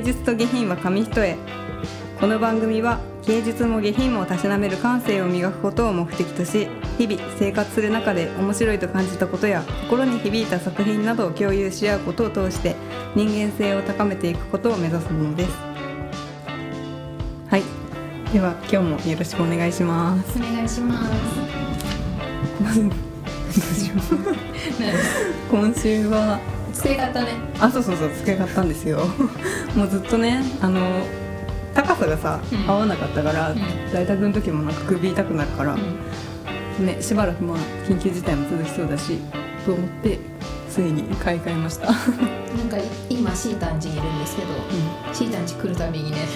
芸術と下品は紙一重。この番組は芸術も下品もたしなめる感性を磨くことを目的とし日々生活する中で面白いと感じたことや心に響いた作品などを共有し合うことを通して人間性を高めていくことを目指すものです。はい。では今日もよろしくお願いします。お願いします。今週は机買ったね。あそうそうそう机買ったんですよ。もうずっとねあの高さがさ、うん。合わなかったから、ん。在宅の時もなんか首痛くなるから、ねしばらくまあ緊急事態も続きそうだしと思ってついに買い替えました、なんか今シータン家にいるんですけど、シータン家来るたびにね、いっ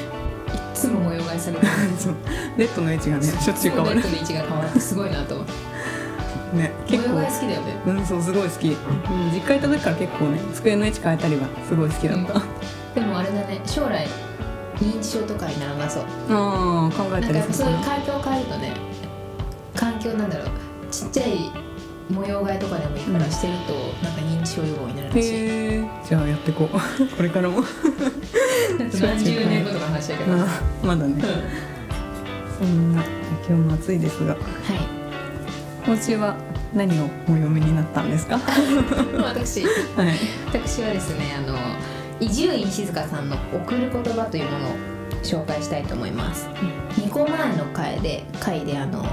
つも模様替えされてる。そうベッドの位置がねしょっちゅう変わる。ベッドの位置が変わってすごいなと。ね模結構。好きだよね。うんそうすごい好き、うん、実家行った時から結構ね机の位置変えたりはすごい好きだった、でもあれだね、将来認知症とかにならなそう。ああ考えたりな。んかそういうる環境を変えるとね、環境なんだろう、ちっちゃい模様替えとかでもいいからしてると、なんか認知症予防になるらしい。じゃあやってこう。これからも。何十年後とかの話だけど。はあまだね。そんな今日も暑いですが。い。今週は何をお読みになったんですか？私。はい。私はですねあの伊集院静香さんの「送る言葉」というものを紹介したいと思います、2個前の回で回であの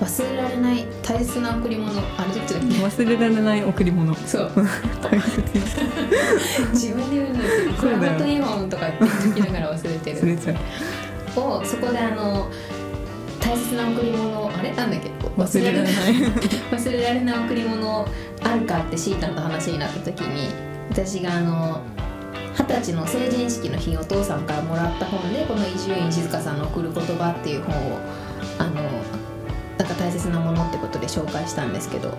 忘れられない大切な贈り物あれどっちだっ忘れられない贈り物。けそう。大切に自分で言うのこれ本当にいいもんとかって言きながら忘れてる。忘れちゃう。をそこであの大切な贈り物あれ？なんだっけ？忘れられない。忘れられない。贈り物あるかってシータンと話になった時に私があの二十歳の成人式の日お父さんからもらった本でこの伊集院静香さんの「贈る言葉」っていう本をあのなんか大切なものってことで紹介したんですけど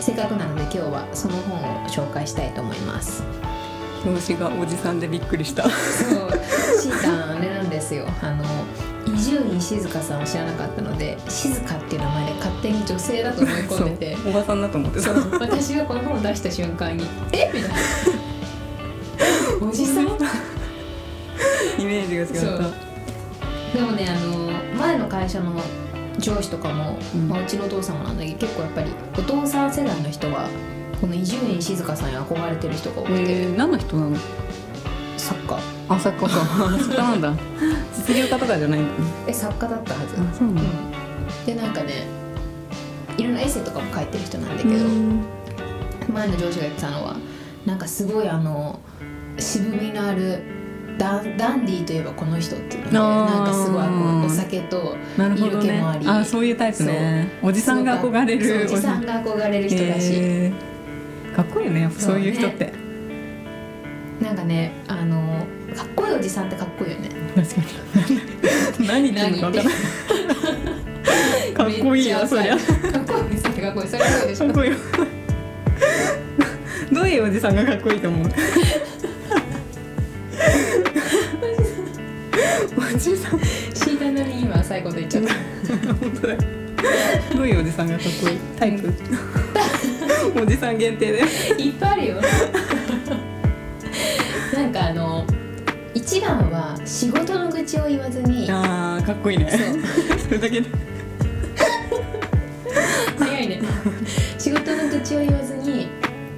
せっかくなので今日はその本を紹介したいと思います。表紙がおじさんでびっくりした。そう。シータンあれなんですよ。あの伊集院静香さんを知らなかったので静香っていう名前で勝手に女性だと思い込んでて。おばさんだと思ってた。私がこの本を出した瞬間に「え？みたいな「おじさん? 」イメージが違った。でもねあの前の会社の上司とかも、ううん。まあ、うちのお父さんもなんだけど結構やっぱりお父さん世代の人はこの伊集院静香さんに憧れてる人が多くて、えー、何の人なの？作家あ作家か。作家なんだ実業家とかじゃないんだねえ作家だったはず。あそうなんだうん。でなんかねいろんなエッセイとかも書いてる人なんだけど、うん。前の上司が言ってたのはなんかすごいあの渋みのあるダンダンディーといえばこの人っていうのであー。なんかすごいこうお酒となるほどね。色気もあり。あそういうタイプね。おじさんが憧れるそうおじさんが憧れる人だし、えー。かっこいいよねやっぱそういう人って、なんかねあのかっこいいおじさんってかっこいいよね。確かに。何言ってんのか分からない。かっこいいよそりゃ。かっこいいおじさんってかっこいい。それはそうでしょ。かっこいい。よどういうおじさんがかっこいいと思う？おじさん。シータなりに今最後と言っちゃった。本当だ。よどういうおじさんがかっこいい？タイプ？おじさん限定で。いっぱいあるよなんかあの一番は仕事の愚痴を言わずにあーかっこいいね。それだ けで早いね。仕事の愚痴を言わずに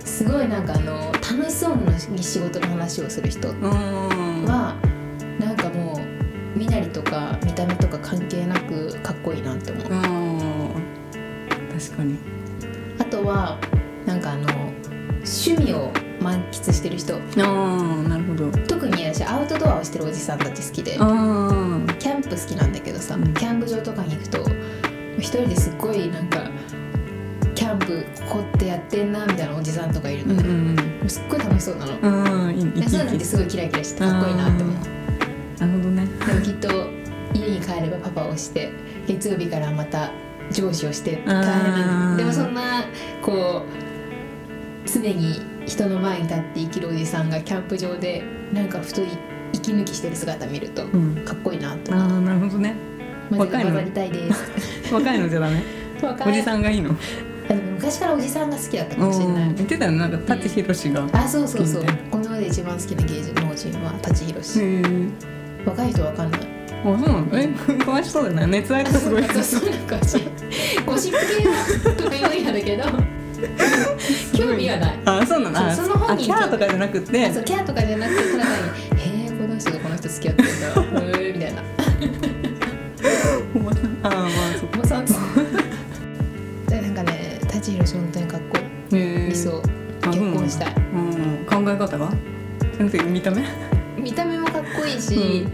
すごいなんかあの楽しそうな仕事の話をする人うーん。はなんかもう身なりとか見た目とか関係なくかっこいいなって思う。確かに。あとはなんかあの趣味を満喫してる人。ああなるほど。特に私アウトドアをしてるおじさんたち好きで。キャンプ好きなんだけどさ、うん。キャンプ場とかに行くと一人ですっごいなんかキャンプここってやってんなみたいなおじさんとかいるの。ね、うんうん。すっごい楽しそうなの、そういうのってす。ごいキラキラしてかっこいいなって思う。なるほどね。でもきっと家に帰ればパパをして月曜日からまた上司をして大変なあー。でもそんなこう常に人の前に立って生きるおじさんがキャンプ場でなんかふとい息抜きしてる姿見るとうん。かっこいいなとああなるほどね。若いの混ざりたいです。若いのじゃダメ。おじさんがいいの？昔からおじさんが好きだったかもしれない。言ってたよね。なんか舘ひろしが。あそうそうそう。こので一番好きな芸術能人は舘ひろし。若い人わかんない。あそうなの？え詳しそうだね。熱愛とかすごい そうそうなんかしゴシップ系は得意分野だけど 興味はない。あそうなの？あその本あ人キャーとかじゃなくて？あそうキャーとかじゃなくてただ単に「へえこの人とこの人付き合ってんだ」みたいな。おばさん。あまあそおばさん。でなんかね舘ひろし本当にかっこいい。そうあ結婚したい。うん。考え方がなんて見た目？見た目もかっこいいし、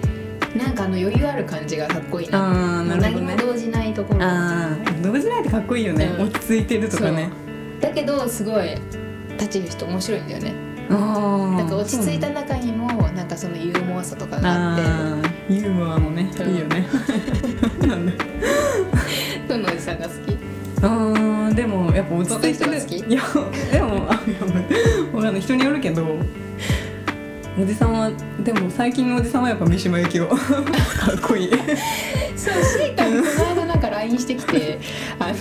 なんかあの余裕ある感じがかっこいいな。ああなるほどね。何も動じないところああ動じないってかっこいいよね、うん。落ち着いてるとかねだけどすごい立ちる人面白いんだよね。なんか落ち着いた中にもなんかそのユーモアさとかがあって。ユーモアもね、うんいいよね。なんだどのおじさんが好き。でもやっぱ落ち着いてる。若い人が好き？いやでもあいやわかん。ない人によるけどおじさんはでも最近のおじさんはやっぱ三島由紀夫。かっこいい。そうシータこの間なんか LINE してきてあの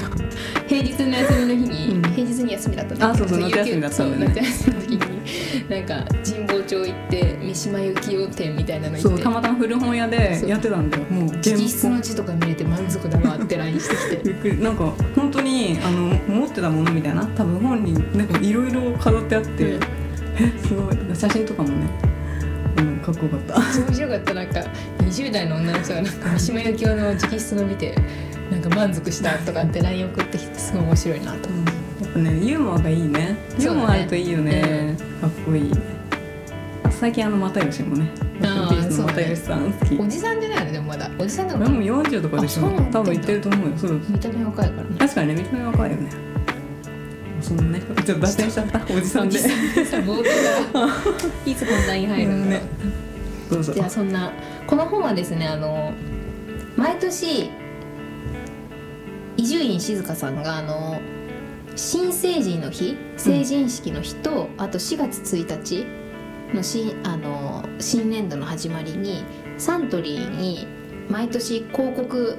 平日の休みの日に、うん。平日に休みだったんだあそうそう夏休みだったんだよね。そう夏休みの時になんか神保町行って三島由紀夫展みたいなの行って。たまたま古本屋でやってたんだよ。もう直筆の字とか見れて満足だわって LINE してきて。びっくり。なんか本当にあの持ってたものみたいな？多分本になんかいろいろ飾ってあって、うん。えすごい。写真とかもね、うん、かっこよかった。面白かった。なんか20代の女の人がなんか三島由紀夫の直筆の見てなんか満足したとかって LINE 送ってきてすごい面白いなと。思ってやっぱねユーモアがいいね。ユーモアあるといいよね。かっこいい。あ最近あの又吉もね又吉さん好き。おじさんじゃないのでもまだ。おじさんなのでも40とかでしょ。多分言ってると思うよそう見た目若いからね。確かにね見た目若いよねそのねちょっと脱線しちゃったおじさんでいつ本題に入るのか、ね。どうぞ。じゃあそんなこの本はですねあの毎年伊集院静香さんがあの新成人の日成人式の日と、あと4月1日の新あの新年度の始まりにサントリーに毎年広告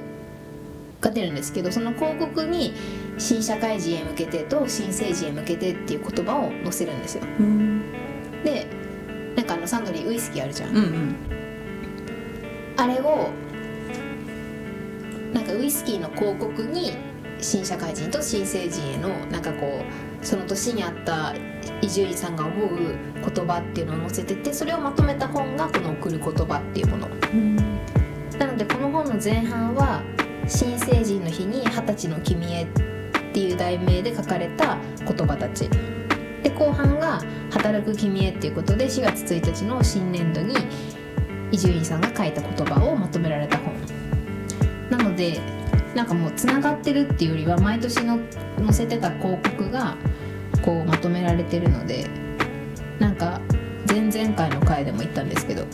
が出るんですけどその広告に新社会人へ向けてと新成人へ向けてっていう言葉を載せるんですよ。うん。でなんかあのサントリーウイスキーあるじゃん。うんうん。あれをなんかウイスキーの広告に新社会人と新成人へのなんかこうその年にあった伊集院さんが思う言葉っていうのを載せててそれをまとめた本がこの「送る言葉」っていうもの。なのでこの本の前半は「新成人の日に二十歳の君へ」っていう題名で書かれた言葉たち。で後半が「働く君へ」っていうことで4月1日の新年度に伊集院さんが書いた言葉をまとめられた本。なのでなんかもうつながってるっていうよりは毎年の載せてた広告がこうまとめられてるのでなんか前々回の回でも言ったんですけど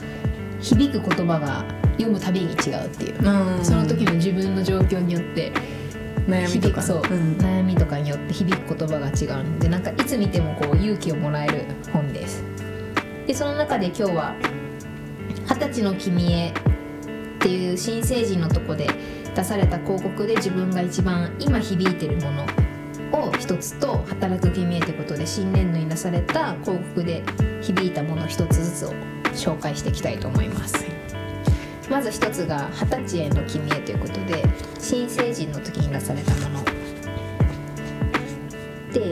響く言葉が読むたびに違うっていう。うん。その時の自分の状況によって悩みとか。そう、ん。悩みとかによって響く言葉が違うのでなんかいつ見てもこう勇気をもらえる本です。でその中で今日は「二十歳の君へ」っていう新成人のとこで出された広告で自分が一番今響いてるものを一つと「働く君へ」ということで新年度に出された広告で響いたもの一つずつを紹介していきたいと思います。まず一つが「二十歳への君へ」ということで新成人の時に出されたもの。で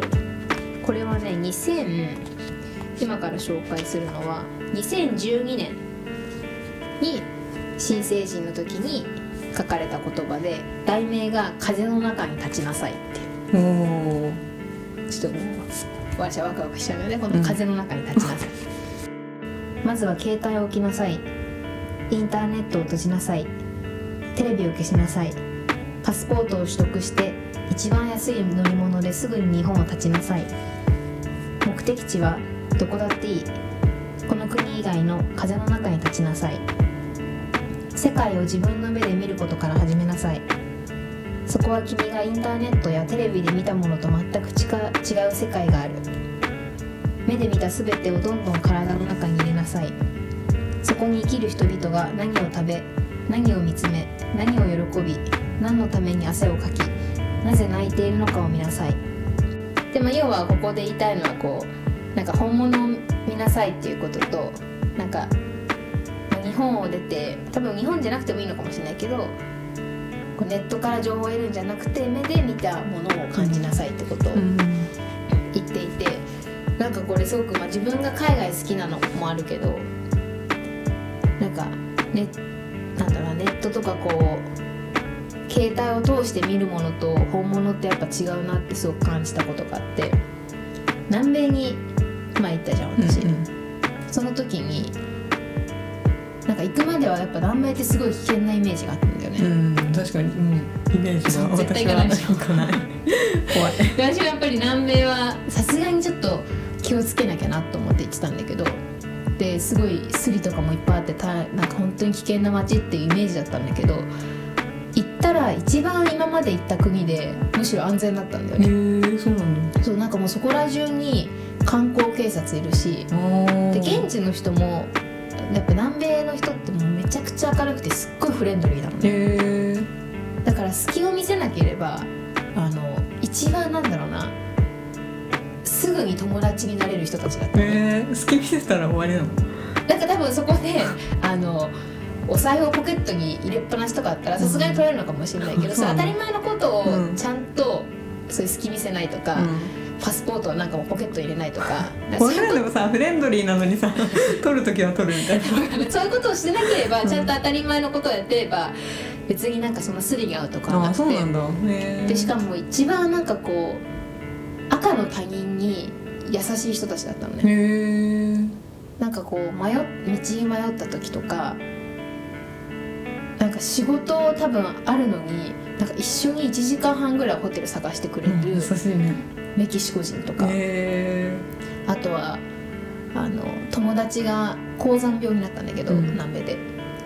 これはね2000今から紹介するのは2012年に新成人の時に書かれた言葉で題名が「風の中に立ちなさい」って。おおちょっともう私はワクワクしちゃうのでこの風の中に立ちなさい、まずは携帯を置きなさい。インターネットを閉じなさい。テレビを消しなさい。パスポートを取得して一番安い乗り物ですぐに日本を立ちなさい。目的地はどこだっていい。この国以外の風の中に立ちなさい。世界を自分の目で見ることから始めなさい。そこは君がインターネットやテレビで見たものと全く違う違う世界がある。目で見た全てをどんどん体の中に入れなさい。そこに生きる人々が何を食べ何を見つめ何を喜び何のために汗をかきなぜ泣いているのかを見なさい。でも要はここで言いたいのはこうなんか本物見なさいっていうこととなんかまあ日本を出て多分日本じゃなくてもいいのかもしれないけどこうネットから情報を得るんじゃなくて目で見たものを感じなさいってことをうん。言っていてなんかこれすごく、まあ、自分が海外好きなのもあるけどなんかねなんだろうなネットとかこう携帯を通して見るものと本物ってやっぱ違うなってすごく感じたことがあって南米にまあ行ったじゃん私、その時になんか行くまではやっぱ南米ってすごい危険なイメージがあったんだよね、うん、確かに、うん、イメージが絶対行かない。怖い。私はやっぱり南米はさすがにちょっと気をつけなきゃなと思って行ってたんだけどですごいスリとかもいっぱいあってたなんか本当に危険な街っていうイメージだったんだけど行ったら一番今まで行った国でむしろ安全だったんだよへね、えそうなんだ。そうなんかもうそこら中に観光警察いるしで現地の人もやっぱ南米の人ってもうめちゃくちゃ明るくてすっごいフレンドリーなのね。だから隙を見せなければあの一番なんだろうなすぐに友達になれる人たちだったえ好き見せたら終わりなの？なんか多分そこで あのお財布をポケットに入れっぱなしとかあったらさすがに取れるのかもしれないけど、うんそれ当たり前のことをうんちゃんとそういう隙見せないとか、パスポートはなんかもうポケットに入れないとか。これらでもさフレンドリーなのにさ 取るときは取るみたいな。そういうことをしてなければちゃんと当たり前のことをやってれば別になんかそんなスリが合うとかはあなくて。あそうなんだ。へえでしかも一番なんかこう赤の他人に優しい人たちだったのね。なんかこう迷っ道に迷った時とかなんか仕事多分あるのになんか一緒に1時間半ぐらいホテル探してくれる優しいね。メキシコ人とか、へあとはあの友達が高山病になったんだけど、うん。南米で。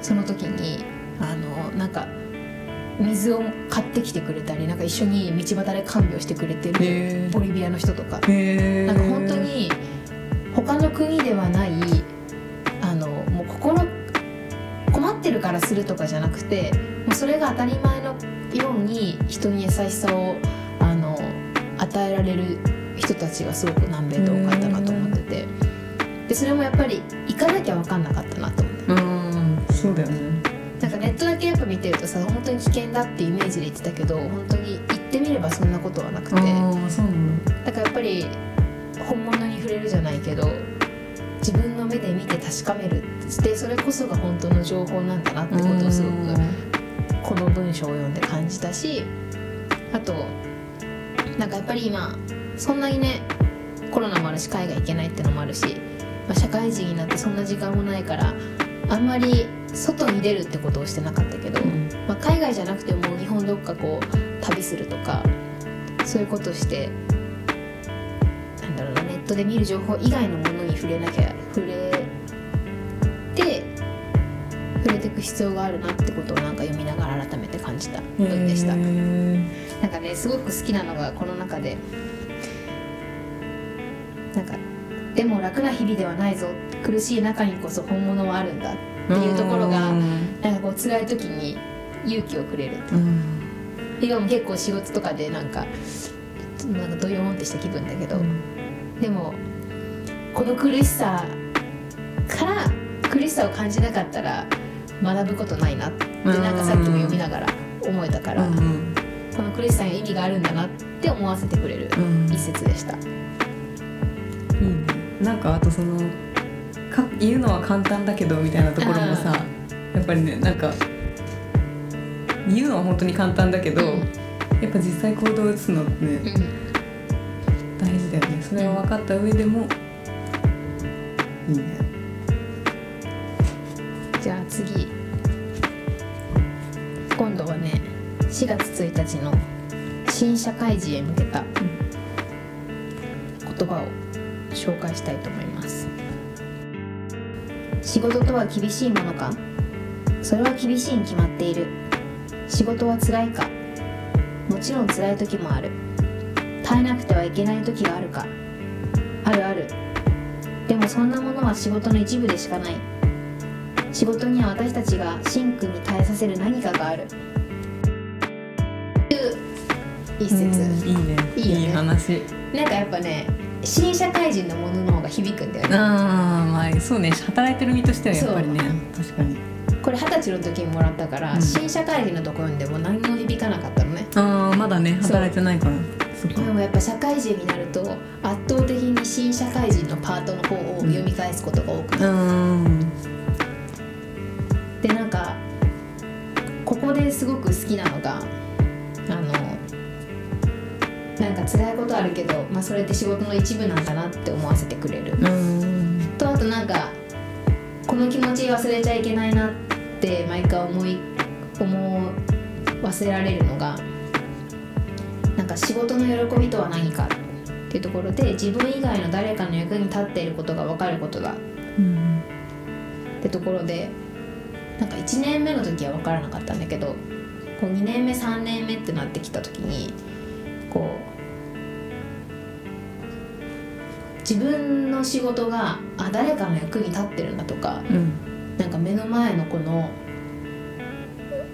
その時にあのなんか水を買ってきてくれたりなんか一緒に道端で看病してくれてえるへボリビアの人とか。えなんか本当に他の国ではないあのもう心困ってるからするとかじゃなくてもうそれが当たり前のように人に優しさをあの与えられる人たちがすごく南米で多かったなと思ってて。でそれもやっぱり行かなきゃ分かんなかったなと思って。うん。そうだよねかネットだけやっぱ見てるとさ本当に危険だってイメージで言ってたけど本当に行ってみればそんなことはなくて。だからやっぱり本物に触れるじゃないけど自分の目で見て確かめるでそれこそが本当の情報なんだなってことをすごくこの文章を読んで感じたしあとなんかやっぱり今そんなにねコロナもあるし海外行けないってのもあるし、まあ、社会人になってそんな時間もないからあんまり外に出るってことをしてなかったけど、うん。まあ、海外じゃなくても日本どっかこう旅するとかそういうことしてなんだろうなネットで見る情報以外のものに触れなきゃ触れて触れていく必要があるなってことをなんか読みながら改めて感じた文でした、なんかねすごく好きなのがこの中でなんかでも楽な日々ではないぞ。苦しい中にこそ本物はあるんだっていうところがうん。なんかこう辛い時に勇気をくれるうん。でも結構仕事とかでなんかなんかドヨーンってした気分だけど、でもこの苦しさから苦しさを感じなかったら学ぶことないなってなんかさっきも読みながら思えたから、うん。この苦しさには意味があるんだなって思わせてくれるうん。一節でした。いいね。なんかあとそのか言うのは簡単だけどみたいなところもさやっぱりねなんか言うのは本当に簡単だけど、うんやっぱ実際行動を移すのってねうん。大事だよね。それを分かった上でもいいね。じゃあ次。今度はね4月1日の新社会人へ向けた言葉を紹介したいと思います仕事とは厳しいものか？それは厳しいに決まっている。仕事は辛いか？もちろん辛い時もある。耐えなくてはいけない時があるか？あるある。でもそんなものは仕事の一部でしかない。仕事には私たちがシンクに耐えさせる何かがある。いう一節、うんいいね。いいよね。話。なんかやっぱね新社会人のものの方が響くんだよね。ああまあそうね働いてる身としてはやっぱりね確かに。これ二十歳の時にもらったから、うん。新社会人のところにでも何も響かなかったのね。ああまだね働いてないから。でもやっぱ社会人になると圧倒的に新社会人のパートの方を読み返すことが多くなる、うん。でなんかここですごく好きなのがあのなんか辛いことあるけど、まあ、それって仕事の一部なんだなって思わせてくれる。うん。とあとなんかこの気持ち忘れちゃいけないなって毎回思い思わせられるのがなんか仕事の喜びとは何かっていうところで自分以外の誰かの役に立っていることが分かることだ。うんってところでなんか1年目の時は分からなかったんだけどこう2年目3年目ってなってきた時にこう自分の仕事があ誰かの役に立ってるんだとかうん。なんか目の前のこの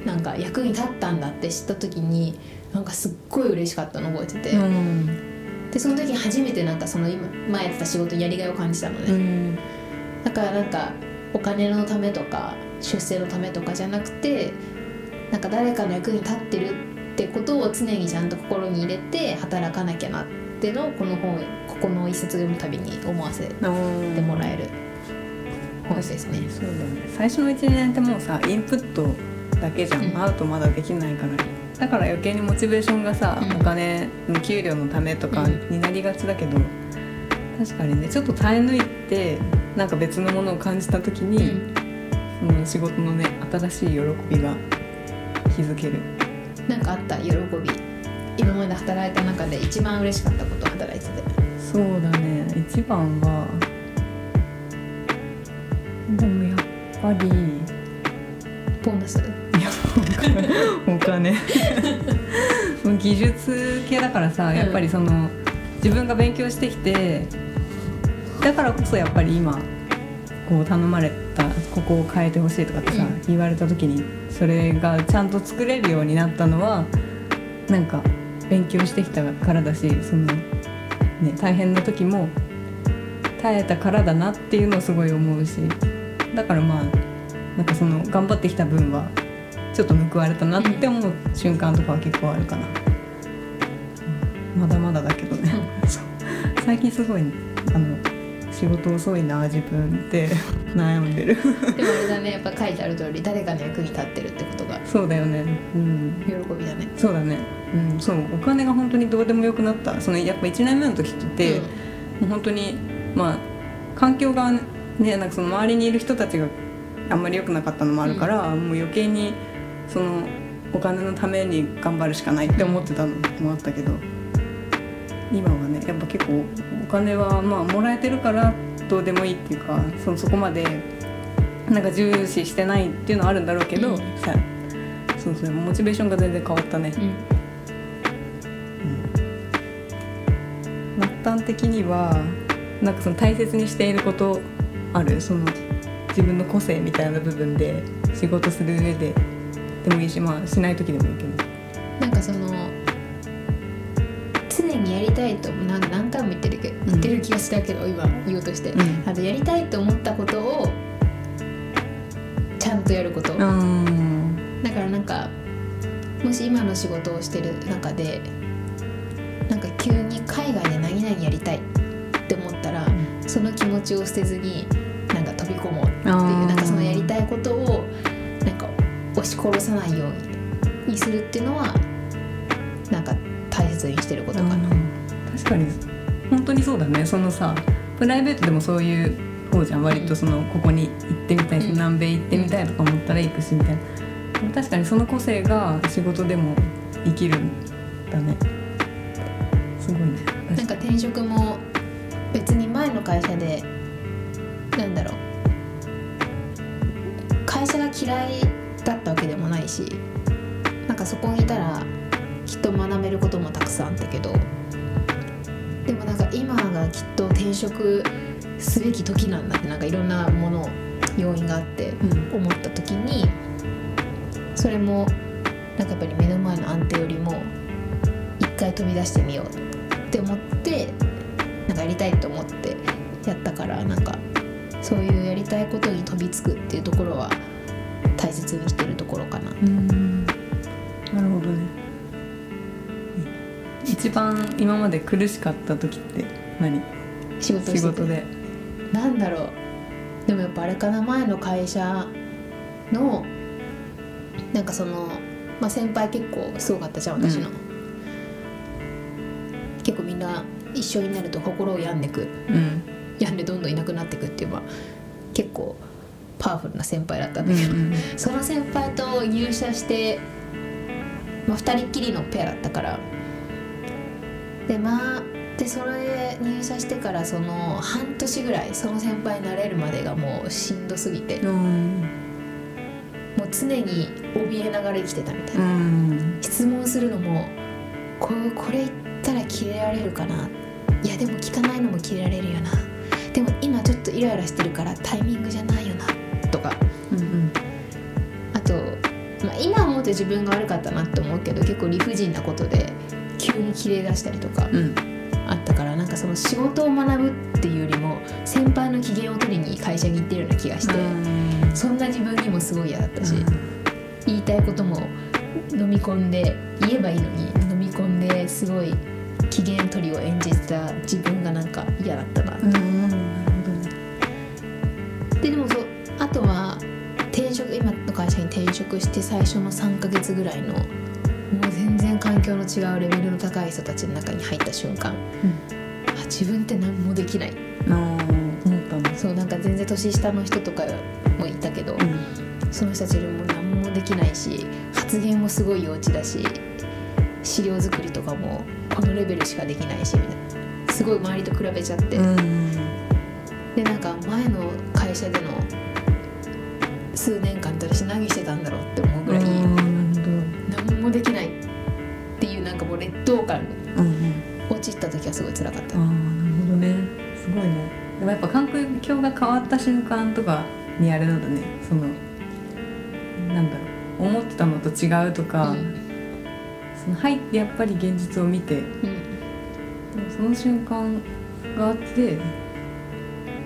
なんか役に立ったんだって知った時になんかすっごい嬉しかったの覚えてて、うん。でその時初めてなんかその今前やってた仕事にやりがいを感じたのね、うん。だからなんかお金のためとか出世のためとかじゃなくてなんか誰かの役に立ってるってことを常にちゃんと心に入れて働かなきゃなってのをこの本ここの一節読むたびに思わせてもらえる。本ですね。そうだよね。最初の12年ってもうさインプットだけじゃん、うん。アウトまだできないから。だから余計にモチベーションがさ、うん。お金の給料のためとかうんになりがちだけど、確かにねちょっと耐え抜いてなんか別のものを感じた時に、その仕事のね新しい喜びが気づけるなんかあった喜び今まで働いた中で一番嬉しかったこと働いててそうだね。一番はでもやっぱりボーナスいやお金。技術系だからさやっぱりその、自分が勉強してきてだからこそやっぱり今こう頼まれたここを変えてほしいとかってさ、うん。言われた時にそれがちゃんと作れるようになったのはなんか勉強してきたからだしその、ね、大変な時も耐えたからだなっていうのをすごい思うしだからまあなんかその頑張ってきた分はちょっと報われたなって思う瞬間とかは結構あるかな、うん。まだまだだけどね、最近すごいあの仕事遅いな自分って 悩んでる。でもあれだねやっぱ書いてある通り誰かの役に立ってるってことがそうだよね。うん。喜びだね。そうだね。うん。そうお金が本当にどうでもよくなった。そのやっぱ1年目の時って、もう本当にまあ環境がねなんかその周りにいる人たちがあんまり良くなかったのもあるから、もう余計にそのお金のために頑張るしかないって思ってたのもあったけど今はねやっぱ結構お金はまあもらえてるからどうでもいいっていうかそのそこまでなんか重視してないっていうのはあるんだろうけど、うん。さそうそうモチベーションが全然変わったね。うん。末端的にはなんかその大切にしていることある？その自分の個性みたいな部分で仕事する上ででもいいしまあしない時でもいいけど。なんかそのりたいとなんか何回も言ってるけん言ってる気がしたけど、今言おうとして、うん。あとやりたいと思ったことをちゃんとやること、うん。だからなんかもし今の仕事をしてる中でなんか急に海外で何々やりたいって思ったら、その気持ちを捨てずになんか飛び込もうっていうなんかそのやりたいことをなんか押し殺さないようにするっていうのはなんか大切にしてることかな。確かに。本当にそうだね。そのさプライベートでもそういう方じゃん。割とそのここに行ってみたいし、うん。南米行ってみたいとか思ったら行くしみたいな。確かにその個性が仕事でも生きるんだね。すごいね。なんか転職も別に前の会社でなんだろう。会社が嫌いだったわけでもないしなんかそこにいたらきっと学べることもたくさんあったけどきっと転職すべき時なんだってなんかいろんなもの要因があってうん。思った時にそれもなんかやっぱり目の前の安定よりも一回飛び出してみようって思ってなんかやりたいと思ってやったからなんかそういうやりたいことに飛びつくっていうところは大切にしてるところかな。うん。なるほどね。一番今まで苦しかった時って何？仕事仕事で。なんだろう。でもやっぱあれかな前の会社のなんかその、まあ、先輩結構すごかったじゃん私の、結構みんな一緒になると心を病んでく。うん。病んでどんどんいなくなってくっていう、まあ、結構パワフルな先輩だったんだけど、うんその先輩と入社して、まあ、2人っきりのペアだったから。でまあでそれ入社してからその半年ぐらいその先輩になれるまでがもうしんどすぎてうんもう常に怯えながら生きてたみたいな、うん。質問するのもこうこれ言ったらキレられるかな。いやでも聞かないのもキレられるよな。でも今ちょっとイライラしてるからタイミングじゃないよな。とか。うんあと、まあ、今思って自分が悪かったなって思うけど結構理不尽なことで急にキレ出したりとか。うんあったからなんかその仕事を学ぶっていうよりも先輩の機嫌を取りに会社に行ってるような気がして、そんな自分にもすごい嫌だったし、言いたいことも飲み込んで言えばいいのに飲み込んですごい機嫌取りを演じてた自分がなんか嫌だったなうんうんなるほどね。ででもそうあとは転職今の会社に転職して最初の3ヶ月ぐらいの環境の違うレベルの高い人たちの中に入った瞬間、あ自分って何もできない。そうなんか全然年下の人とかもいたけど、うん。その人たちよりも何もできないし発言もすごい幼稚だし資料作りとかもこのレベルしかできないしみたいな。すごい周りと比べちゃって、うん。でなんか前の会社での数年間って私何してたんだろうって思うぐらい、もうんうん。陥った時はすごい辛かった。ああなるほどね。すごいね。でもやっぱ環境が変わった瞬間とかにあれなんだね。そのなんだろう。思ってたのと違うとか、うん。その入ってやっぱり現実を見てでうん。もその瞬間があって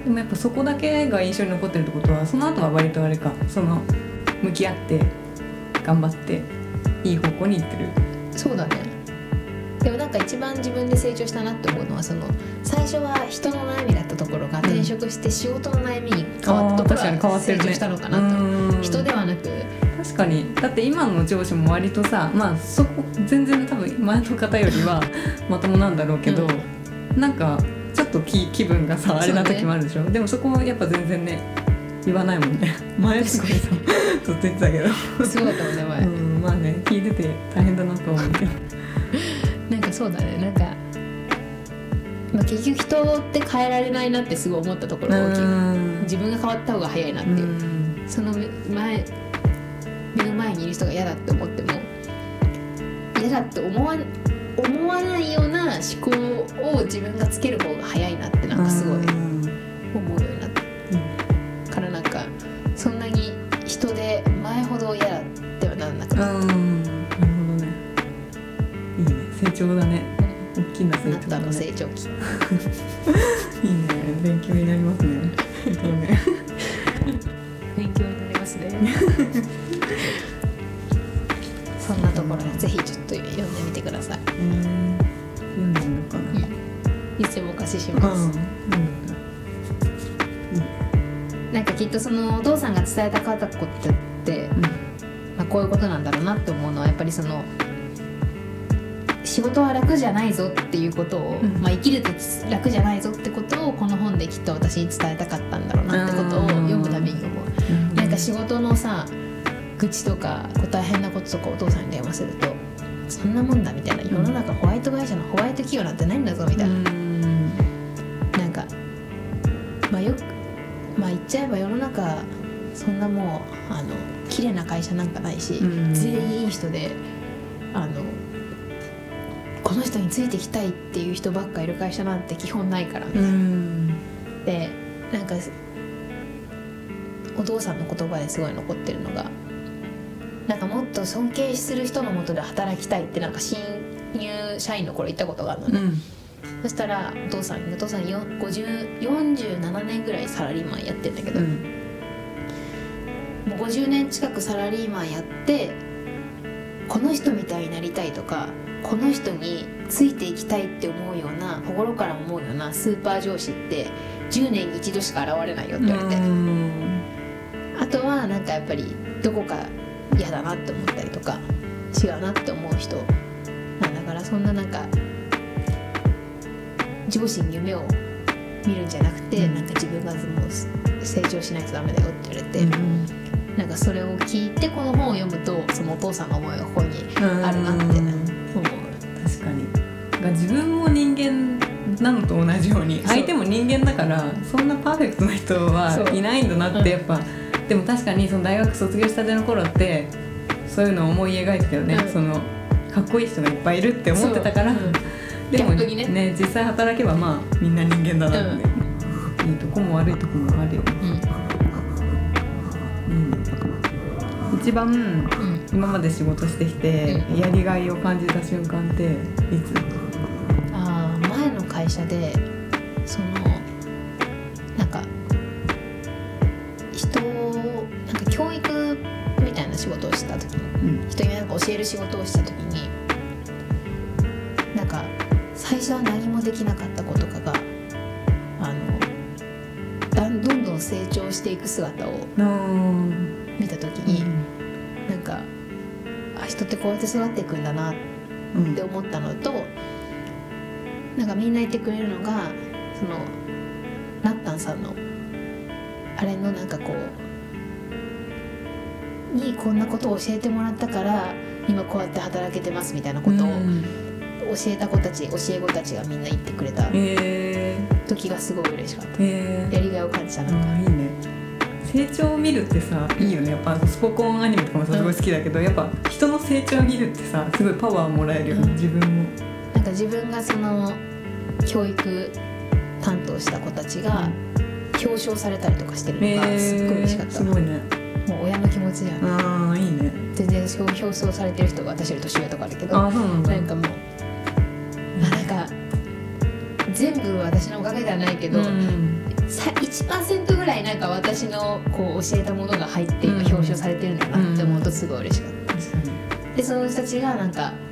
でもやっぱそこだけが印象に残ってるってことはその後は割とあれかその向き合って頑張っていい方向に行ってる。そうだねでもなんか一番自分で成長したなって思うのはその最初は人の悩みだったところが転職して仕事の悩みに変わったところあー確かに変わはってるね。成長したのかなと、うん。人ではなく。確かに。だって今の上司も割とさまあそこ全然多分前の方よりは まともなんだろうけど、なんかちょっと気気分がさあれな時もあるでしょ、でもそこはやっぱ全然ね言わないもんね。前すごいさずっと言ってたけど、すごかったもんね前、うん、まあね聞いてて大変だなと思うけどそうだね。なんか、まあ、結局人って変えられないなってすごい思ったところが大きい。自分が変わった方が早いなっていう、その前目の前にいる人が嫌だって思っても嫌だって思わ思わないような思考を自分がつける方が早いなってなんかすごい長だね大きな成長だね。成長期。いいね。勉強になりますね。勉強になりますね。そんなところでぜひちょっと読んでみてください。うん。読んでみようかな、いつでもお貸ししうん。ます、なんかきっとそのお父さんが伝えたかったことって、まあ、こういうことなんだろうなって思うのはやっぱりその仕事は楽じゃないぞっていうことを、うん。まあ、生きると楽じゃないぞってことをこの本できっと私に伝えたかったんだろうなってことを読むたびに思う。なんか仕事のさ愚痴とかこう大変なこととかお父さんに電話するとそんなもんだみたいな。世の中ホワイト会社のホワイト企業なんてないんだぞみたいな、うん。なんかまあよくまあ言っちゃえば世の中そんなもうあの綺麗な会社なんかないし、うん。全員いい人であのこの人についてきたいっていう人ばっかいる会社なんて基本ないから、うん。でなんかお父さんの言葉ですごい残ってるのがなんかもっと尊敬する人のもとで働きたいってなんか新入社員の頃言ったことがあるのね、うん。そしたらお父さんお父さんよ50 47年ぐらいサラリーマンやってんだけど、うん。もう50年近くサラリーマンやってこの人みたいになりたいとかこの人についていきたいって思うような心から思うようなスーパー上司って10年に一度しか現れないよって言われて、うんあとはなんかやっぱりどこか嫌だなって思ったりとか違うなって思う人なんだからそんななんか上司に夢を見るんじゃなくて、うん。なんか自分がもう成長しないとダメだよって言われて、うん。なんかそれを聞いてこの本を読むとそのお父さんの思いがここにあるなって。うんから自分も人間なのと同じように相手も人間だからそんなパーフェクトな人はいないんだなってやっぱ、でも確かにその大学卒業したての頃ってそういうのを思い描いてたよね、うん。そのかっこいい人がいっぱいいるって思ってたから、そう。うんでも逆にね。実際働けばまあみんな人間だなって、いいとこも悪いとこもあるよ。ね、うん。一番うん。うん今まで仕事してきてうやりがいを感じた瞬間っていつ？会社でそのなんか人をなんか教育みたいな仕事をした時にうん。人になんか教える仕事をした時になんか最初は何もできなかった子とかがあのどんどん成長していく姿を見た時に、なんかあ人ってこうやって育っていくんだなって思ったのとなんかみんな言ってくれるのがそのナッタンさんのあれのなんかこうにこんなことを教えてもらったから今こうやって働けてますみたいなことをうん。教えた子たち教え子たちがみんな言ってくれたえ時がすごい嬉しかっー、たえやりがいを感じたー、な。んかいいね。成長を見るってさいいよね。やっぱスポコンアニメとかもさすごい好きだけど、やっぱ人の成長を見るってさすごいパワーもらえるよね、うん。自分も自分がその教育担当した子たちが表彰されたりとかしてるのがすっごい嬉しかった、すごいね。もう親の気持ちじゃん。ああいいね。全然表表彰されてる人が私より年上とかだけどああそうなんだ。なんかもうあなんか全部私のおかげではないけど、うん。さ1%ぐらいなんか私のこう教えたものが入って今うん。表彰されてるんだなって思うとすごい嬉しかった、確かに。でその人たちがなんか「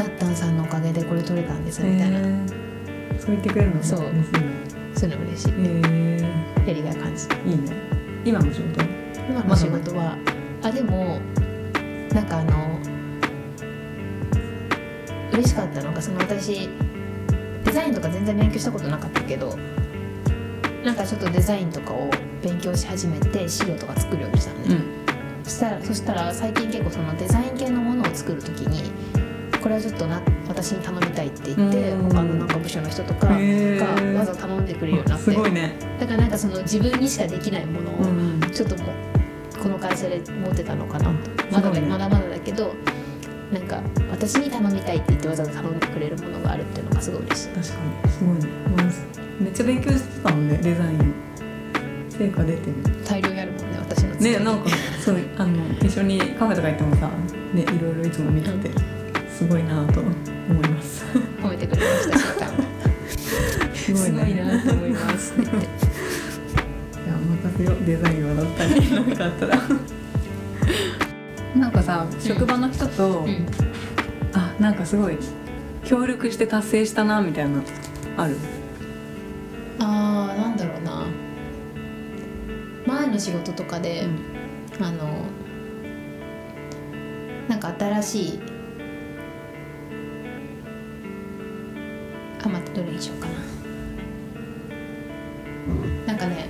ナッタンさんのおかげでこれ取れたんです」みたいな、えー。そう言ってくれるのそう。嬉しいねそういうの嬉しい。えやりがい感じ。たー、いいね。今の仕事？今の仕事は。あでもなんかあの嬉しかったのがその私デザインとか全然勉強したことなかったけどなんかちょっとデザインとかを勉強し始めて資料とか作るようにしたのね、そしたらそしたら最近結構そのデザイン系のものを作る時にこれはちょっとな私に頼みたいって言ってうん。他のなんか部署の人とかがわざわざ頼んでくれるようになってすごいね。だからなんかその自分にしかできないものを、うん。ちょっとこの会社で持ってたのかなと。まだまだまだだけどなんか私に頼みたいって言ってわざわざ頼んでくれるものがあるっていうのがすごい嬉しい。確かに。すごいね、まあめっちゃ勉強してたもんねデザイン。成果出てる。大量にあるもんね私のねなんかそうあの一緒にカフェとか行ってもさねいろいろいつも見ててすごいなと思います。褒めてくれましたしす すごいねな。と思いますいや任せよデザインはだったり。なんかあったらなんかさ職場の人と、うん。あなんかすごい協力して達成したなみたいなある？あーなんだろうな。前の仕事とかで、あのなんか新しいどれにしようかな。なんかね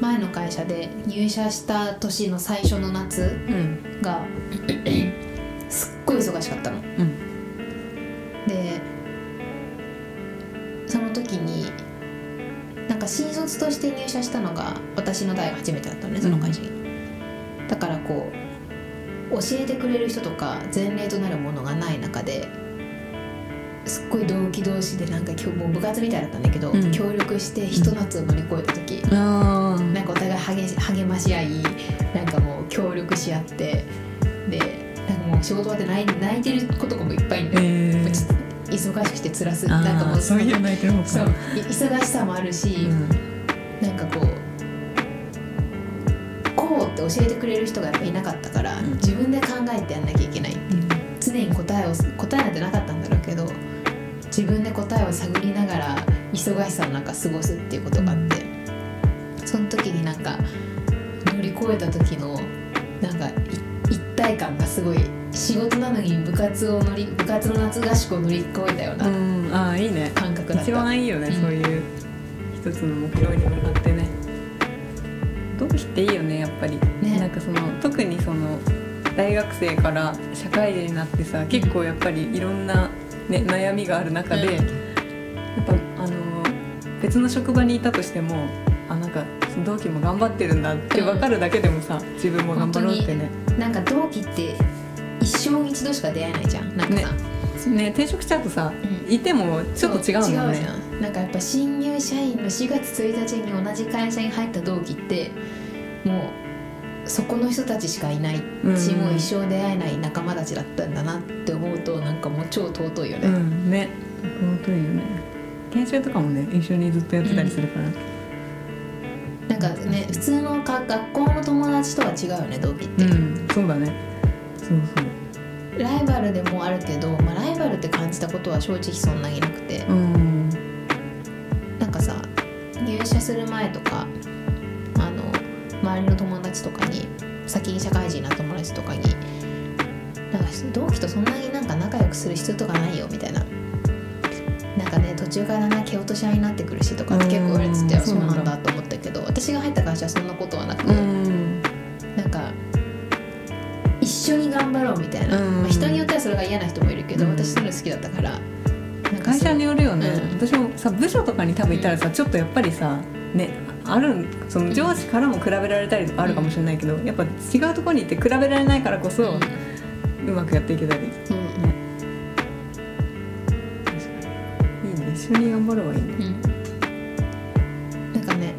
前の会社で入社した年の最初の夏うん。がすっごい忙しかったの。うん。でその時になんか新卒として入社したのが私の代が初めてだったのねその会社に、だからこう教えてくれる人とか前例となるものがない中ですっごい同期同士でなんか今日もう部活みたいだったんだけど、うん。協力してひと夏を乗り越えた時、あなんかお互い励し励まし合いなんかもう協力し合ってでなんかもう仕事終わって泣い泣いてる子とかもいっぱいいんだよ、えー、忙しくて辛すあーなんかもうそういう泣いてるそうい忙しさもあるし、うん。なんかこうこうって教えてくれる人がやっぱいなかったから、うん。自分で考えてやんなきゃいけない常に答えを答えなんてなかったんだろうけど自分で答えを探りながら忙しさをなんか過ごすっていうことがあってその時になんか乗り越えた時のなんかい一体感がすごい仕事なのに部活を乗り部活の夏合宿を乗り越えたようなうんああいいね。感覚だった。一番いいよね、うん。そういう一つの目標に向かってね。同期っていいよねやっぱり、ね。なんかその特にその大学生から社会人になってさ結構やっぱりいろんな、ね、悩みがある中で、うん。やっぱあの別の職場にいたとしてもあなんか同期も頑張ってるんだって分かるだけでもさ、自分も頑張ろうってね。なんか同期って一生に一度しか出会えないじゃん。なんかさ、ね。転職しちゃうとさ、うん。いてもちょっと違うもんね。なんかやっぱ新入社員の4月1日に同じ会社に入った同期ってもうそこの人たちしかいない。し、うん。もう一生出会えない仲間たちだったんだなって思うとなんかもう超尊いよね、うん。ね。尊いよね。研修とかもね一緒にずっとやってたりするから、なんかね普通のか学校の友達とは違うよね同期って、うん、そうだね。そうそう。ライバルでもあるけど、まあ、ライバルって感じたことは正直そんなになくて、うん。なんかさ入社する前とか周りの友達とかに先に社会人な友達とかになんか同期とそんなになんか仲良くする必要とかないよみたいな。なんかね途中からな蹴落とし合いになってくるしとかって結構言われててそうなんだ。と思ったけど私が入った会社はそんなことはなく、なんか一緒に頑張ろうみたいな、まあ、人によってはそれが嫌な人もいるけど、私そういうの好きだ。ったから会社によるよね、うん私もさ部署とかに多分いたらさちょっとやっぱりさねあるその上司からも比べられたりとかあるかもしれないけど、やっぱ違うところに行って比べられないからこそ、うまくやっていけたり。うん。確かに。いいね。一緒に頑張るはいいね。うん。なんかね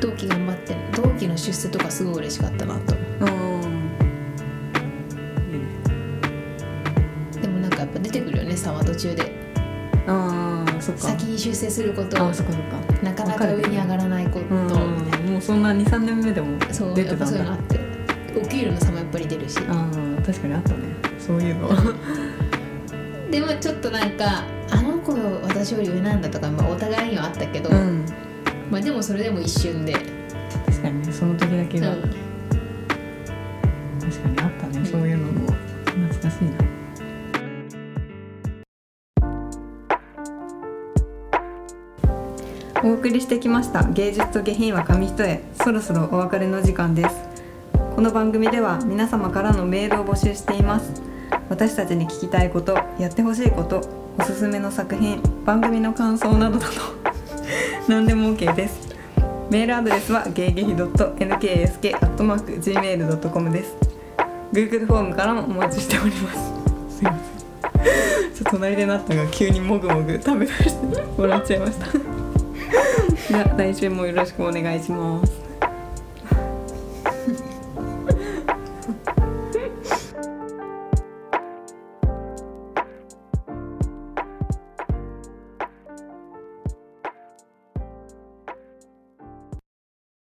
同期頑張ってる。同期の出世とかすごい嬉しかったなとう。ん。いいね。でもなんかやっぱ出てくるよね差は途中で。ああそっか。先に出世すること。あそっかそっか。なかなか上に上な23年目でもなそう出てたんやっぱそういうのあだってお給料の差もやっぱり出るし。ああ確かにあったね。そういうの。でもちょっとなんかあの子私より上なんだとか、まあ、お互いにはあったけど、うん。まあでもそれでも一瞬で、確かにねその時だけが、うん。確かにあったね、うんそういうのも。懐かしいなお送りしてきました芸術と下品は紙一重。そろそろお別れの時間です。この番組では皆様からのメールを募集しています。私たちに聞きたいことやってほしいことおすすめの作品番組の感想などなど 何でも OK です。メールアドレスはゲイゲヒ .nksk.gmail.com です。Google フォームからもお待ちしております。すいません。ちょっと隣でなったが急にもぐもぐ食べ出して笑っちゃいました。では来週もよろしくお願いします。